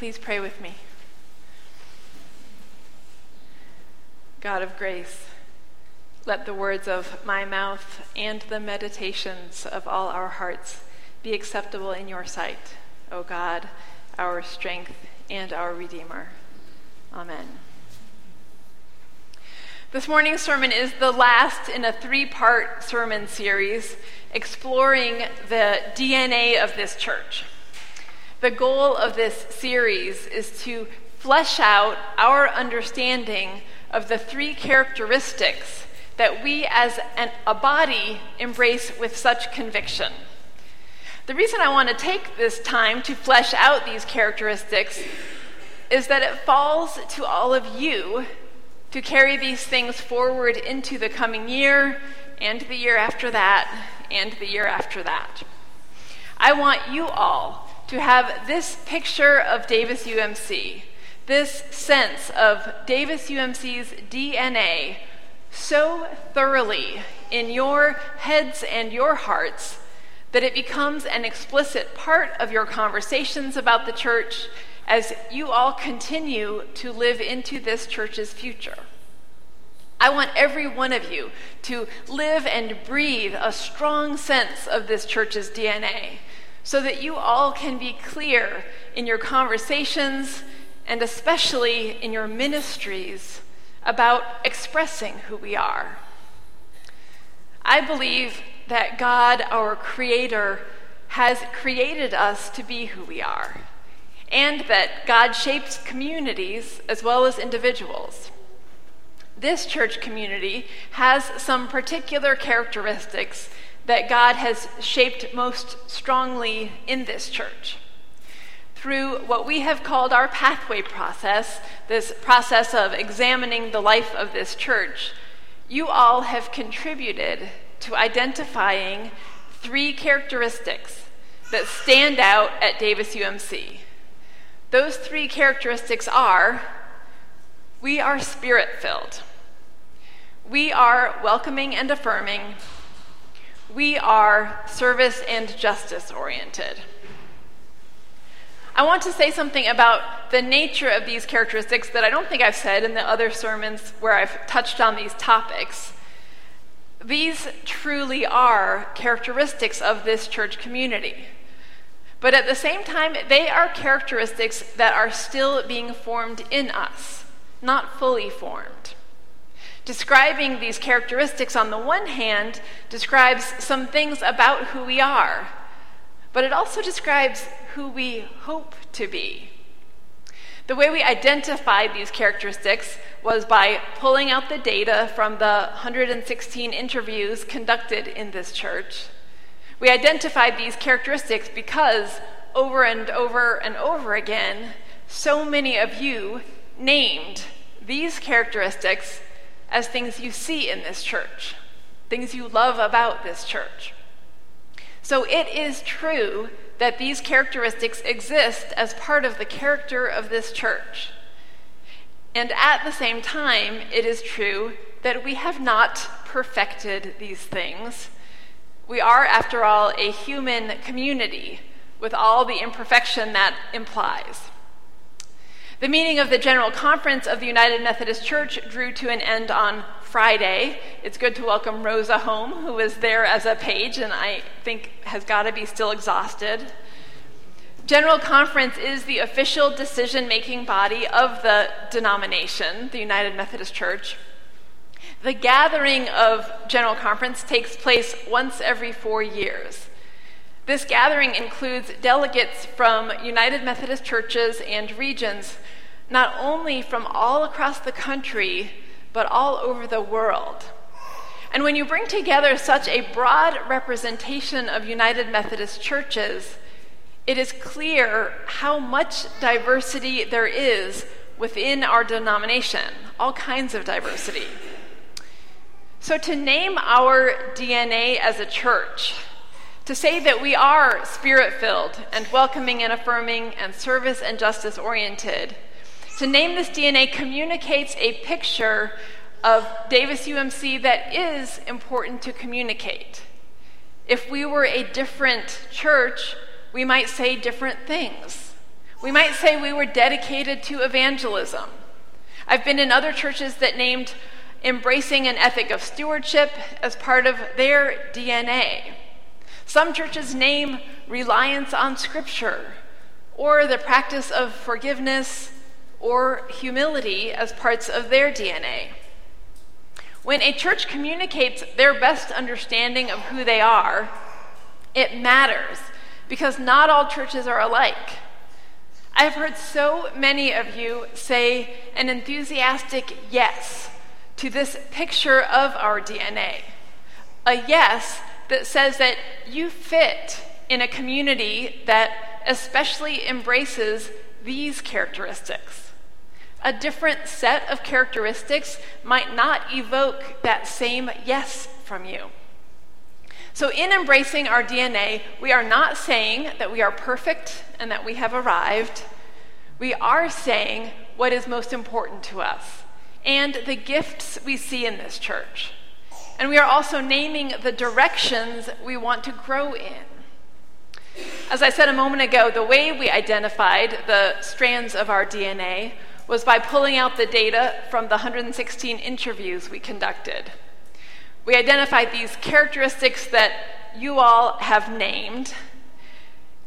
Please pray with me. God of grace, let the words of my mouth and the meditations of all our hearts be acceptable in your sight, O God, our strength and our Redeemer. Amen. This morning's sermon is the last in a three part sermon series exploring the DNA of this church. The goal of this series is to flesh out our understanding of the three characteristics that we as an, a body embrace with such conviction. The reason I want to take this time to flesh out these characteristics is that it falls to all of you to carry these things forward into the coming year and the year after that and the year after that. I want you all to have this picture of Davis UMC, this sense of Davis UMC's DNA so thoroughly in your heads and your hearts that it becomes an explicit part of your conversations about the church as you all continue to live into this church's future. I want every one of you to live and breathe a strong sense of this church's DNA so that you all can be clear in your conversations and especially in your ministries about expressing who we are. I believe that God, our Creator, has created us to be who we are and that God shapes communities as well as individuals. This church community has some particular characteristics that God has shaped most strongly in this church. Through what we have called our pathway process, this process of examining the life of this church, you all have contributed to identifying three characteristics that stand out at Davis UMC. Those three characteristics are we are spirit filled, we are welcoming and affirming, we are service and justice oriented. I want to say something about the nature of these characteristics that I don't think I've said in the other sermons where I've touched on these topics. These truly are characteristics of this church community. But at the same time, they are characteristics that are still being formed in us, not fully formed. Describing these characteristics, on the one hand, describes some things about who we are, but it also describes who we hope to be. The way we identified these characteristics was by pulling out the data from the 116 interviews conducted in this church we identified these characteristics because over and over and over again, so many of you named these characteristics as things you see in this church, things you love about this church. So it is true that these characteristics exist as part of the character of this church. And at the same time, it is true that we have not perfected these things we are, after all, a human community with all the imperfection that implies. The meeting of the General Conference of the United Methodist Church drew to an end on Friday. It's good to welcome Rosa home, who was there as a page and I think has got to be still exhausted. General Conference is the official decision making body of the denomination, the United Methodist Church. The gathering of General Conference takes place once every four years. This gathering includes delegates from United Methodist churches and regions, not only from all across the country, but all over the world. And when you bring together such a broad representation of United Methodist churches, it is clear how much diversity there is within our denomination, all kinds of diversity. So, to name our DNA as a church, to say that we are spirit filled and welcoming and affirming and service and justice oriented, to name this DNA communicates a picture of Davis UMC that is important to communicate. If we were a different church, we might say different things. We might say we were dedicated to evangelism. I've been in other churches that named embracing an ethic of stewardship as part of their DNA. Some churches name reliance on Scripture or the practice of forgiveness or humility as parts of their DNA. When a church communicates their best understanding of who they are, it matters because not all churches are alike. I've heard so many of you say an enthusiastic yes to this picture of our DNA. A yes that says that you fit in a community that especially embraces these characteristics. A different set of characteristics might not evoke that same yes from you. So, in embracing our DNA, we are not saying that we are perfect and that we have arrived. We are saying what is most important to us and the gifts we see in this church. And we are also naming the directions we want to grow in. As I said a moment ago, the way we identified the strands of our DNA was by pulling out the data from the 116 interviews we conducted. We identified these characteristics that you all have named.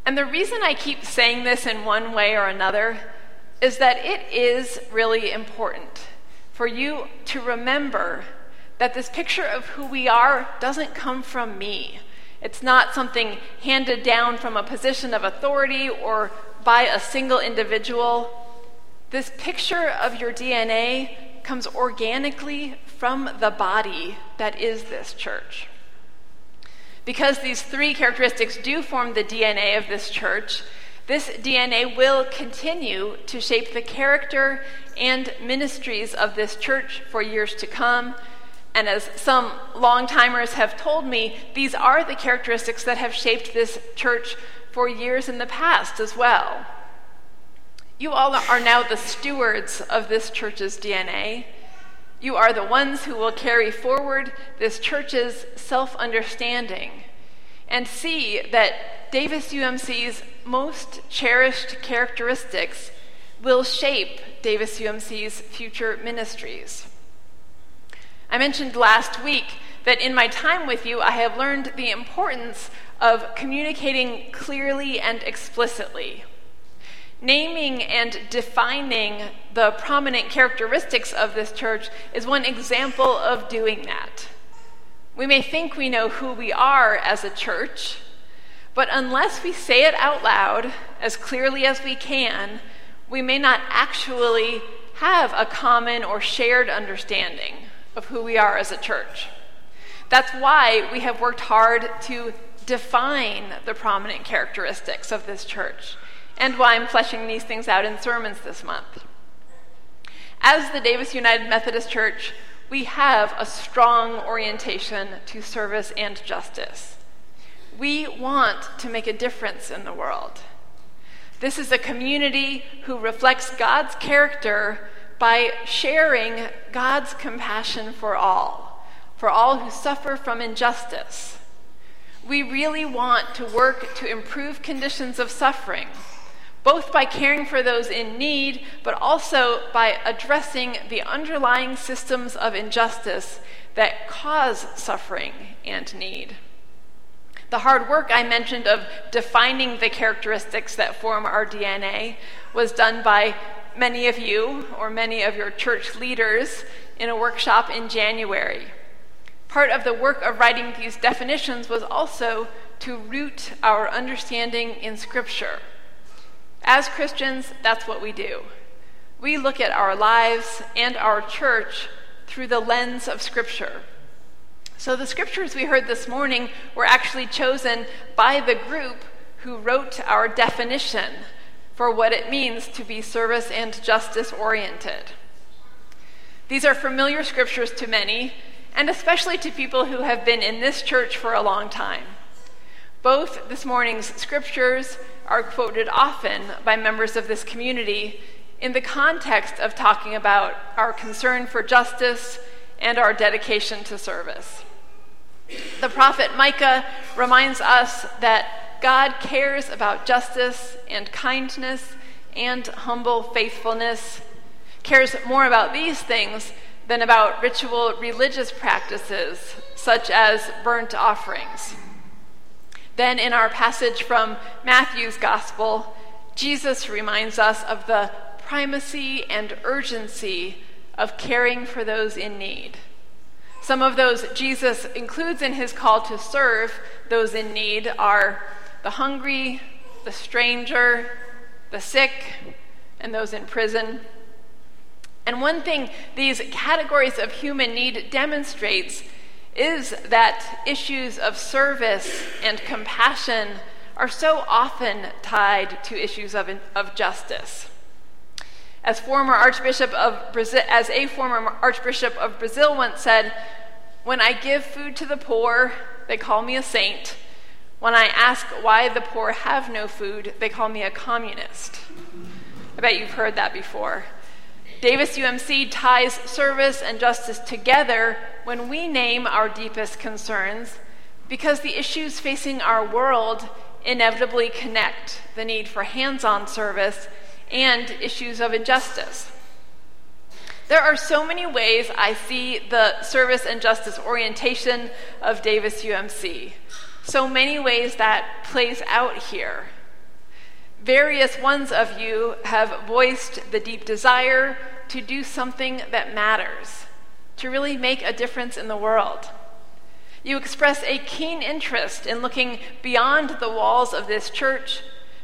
And the reason I keep saying this in one way or another is that it is really important for you to remember that this picture of who we are doesn't come from me. It's not something handed down from a position of authority or by a single individual. This picture of your DNA comes organically from the body that is this church. Because these three characteristics do form the DNA of this church, this DNA will continue to shape the character and ministries of this church for years to come. And as some long timers have told me, these are the characteristics that have shaped this church for years in the past as well. You all are now the stewards of this church's DNA. You are the ones who will carry forward this church's self understanding and see that Davis UMC's most cherished characteristics will shape Davis UMC's future ministries. I mentioned last week that in my time with you, I have learned the importance of communicating clearly and explicitly. Naming and defining the prominent characteristics of this church is one example of doing that. We may think we know who we are as a church, but unless we say it out loud as clearly as we can, we may not actually have a common or shared understanding of who we are as a church. That's why we have worked hard to define the prominent characteristics of this church, and why I'm fleshing these things out in sermons this month. As the Davis United Methodist Church, we have a strong orientation to service and justice. We want to make a difference in the world. This is a community who reflects God's character by sharing God's compassion for all, for all who suffer from injustice. We really want to work to improve conditions of suffering, both by caring for those in need, but also by addressing the underlying systems of injustice that cause suffering and need. The hard work I mentioned of defining the characteristics that form our DNA was done by many of you or many of your church leaders in a workshop in January. Part of the work of writing these definitions was also to root our understanding in Scripture. As Christians, that's what we do. We look at our lives and our church through the lens of Scripture. So the scriptures we heard this morning were actually chosen by the group who wrote our definition for what it means to be service and justice oriented. These are familiar scriptures to many, and especially to people who have been in this church for a long time. Both this morning's scriptures are quoted often by members of this community in the context of talking about our concern for justice and our dedication to service. The prophet Micah reminds us that God cares about justice and kindness and humble faithfulness, cares more about these things than about ritual religious practices such as burnt offerings. Then, in our passage from Matthew's Gospel, Jesus reminds us of the primacy and urgency of caring for those in need. Some of those Jesus includes in his call to serve those in need are the hungry, the stranger, the sick, and those in prison. And one thing these categories of human need demonstrates is that issues of service and compassion are so often tied to issues of, of justice. As former Archbishop of Brazil, as a former Archbishop of Brazil once said, "When I give food to the poor, they call me a saint. When I ask why the poor have no food, they call me a communist." I bet you've heard that before. Davis UMC ties service and justice together when we name our deepest concerns because the issues facing our world inevitably connect the need for hands on service and issues of injustice. There are so many ways I see the service and justice orientation of Davis UMC. So many ways that plays out here. Various ones of you have voiced the deep desire to do something that matters, to really make a difference in the world. You express a keen interest in looking beyond the walls of this church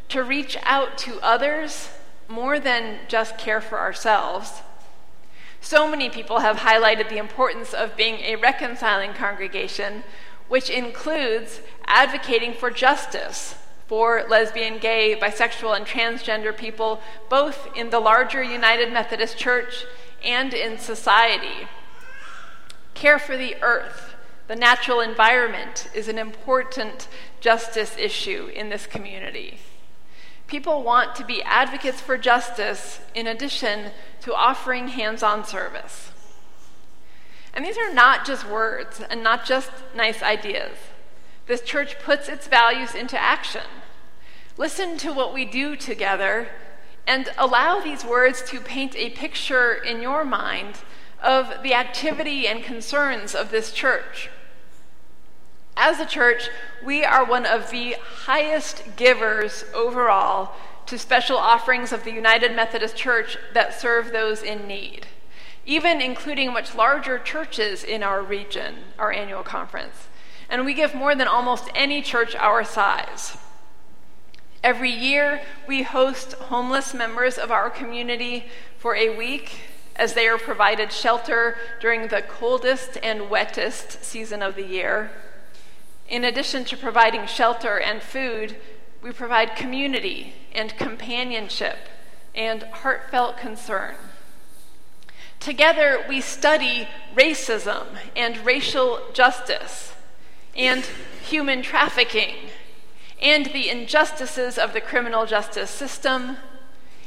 to reach out to others more than just care for ourselves. So many people have highlighted the importance of being a reconciling congregation, which includes advocating for justice for lesbian, gay, bisexual, and transgender people, both in the larger United Methodist Church and in society. Care for the earth, the natural environment, is an important justice issue in this community. People want to be advocates for justice in addition to offering hands on service. And these are not just words and not just nice ideas. This church puts its values into action. Listen to what we do together and allow these words to paint a picture in your mind of the activity and concerns of this church. As a church, we are one of the highest givers overall to special offerings of the United Methodist Church that serve those in need, even including much larger churches in our region, our annual conference. And we give more than almost any church our size. Every year, we host homeless members of our community for a week as they are provided shelter during the coldest and wettest season of the year. In addition to providing shelter and food, we provide community and companionship and heartfelt concern. Together, we study racism and racial justice and human trafficking and the injustices of the criminal justice system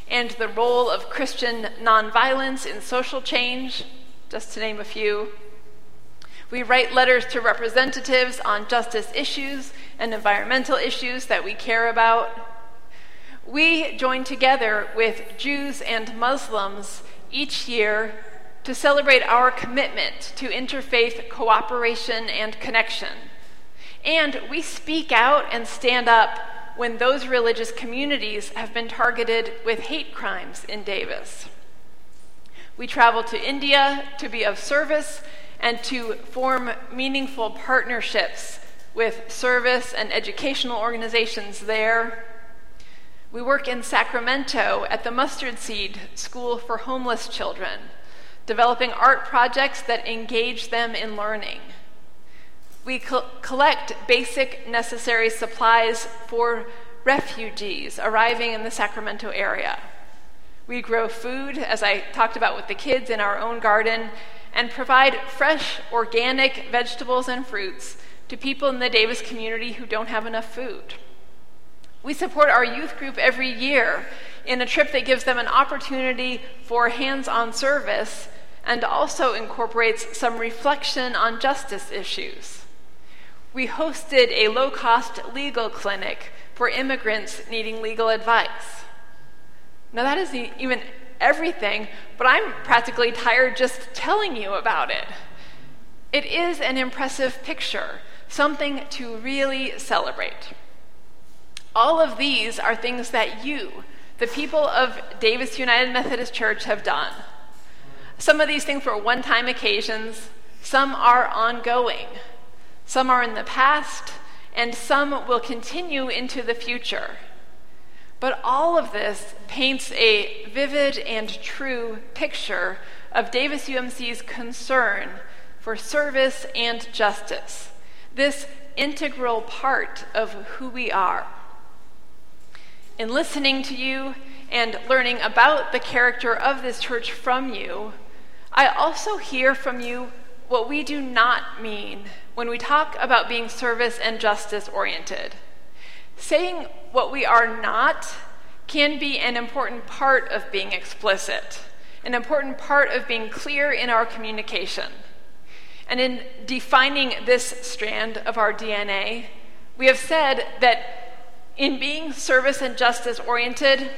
and the role of Christian nonviolence in social change, just to name a few. We write letters to representatives on justice issues and environmental issues that we care about. We join together with Jews and Muslims each year to celebrate our commitment to interfaith cooperation and connection. And we speak out and stand up when those religious communities have been targeted with hate crimes in Davis. We travel to India to be of service and to form meaningful partnerships with service and educational organizations there. We work in Sacramento at the Mustard Seed School for Homeless Children, developing art projects that engage them in learning. We co- collect basic necessary supplies for refugees arriving in the Sacramento area. We grow food, as I talked about with the kids, in our own garden and provide fresh, organic vegetables and fruits to people in the Davis community who don't have enough food. We support our youth group every year in a trip that gives them an opportunity for hands on service and also incorporates some reflection on justice issues. We hosted a low cost legal clinic for immigrants needing legal advice. Now, that isn't even everything, but I'm practically tired just telling you about it. It is an impressive picture, something to really celebrate. All of these are things that you, the people of Davis United Methodist Church, have done. Some of these things were one time occasions, some are ongoing, some are in the past, and some will continue into the future. But all of this paints a vivid and true picture of Davis UMC's concern for service and justice, this integral part of who we are in listening to you and learning about the character of this church from you, I also hear from you what we do not mean when we talk about being service and justice oriented. Saying what we are not can be an important part of being explicit, an important part of being clear in our communication. And in defining this strand of our DNA, we have said that in being service and justice oriented,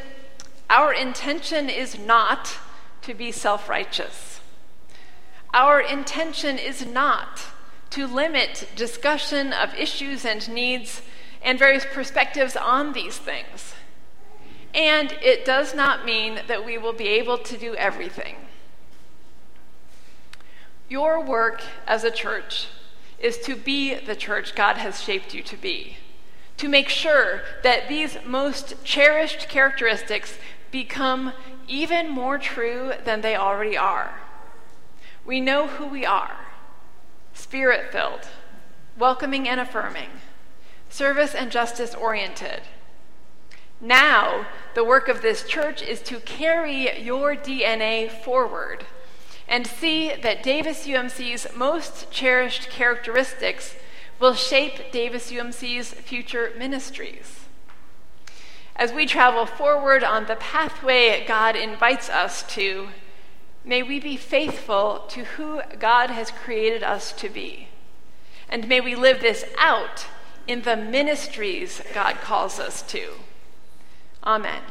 our intention is not to be self righteous. Our intention is not to limit discussion of issues and needs and various perspectives on these things. And it does not mean that we will be able to do everything. Your work as a church is to be the church God has shaped you to be to make sure that these most cherished characteristics become even more true than they already are. We know who we are spirit filled, welcoming and affirming, service and justice oriented. Now, the work of this church is to carry your DNA forward and see that Davis UMC's most cherished characteristics will shape Davis UMC's future ministries. As we travel forward on the pathway God invites us to, may we be faithful to who God has created us to be. And may we live this out in the ministries God calls us to. Amen.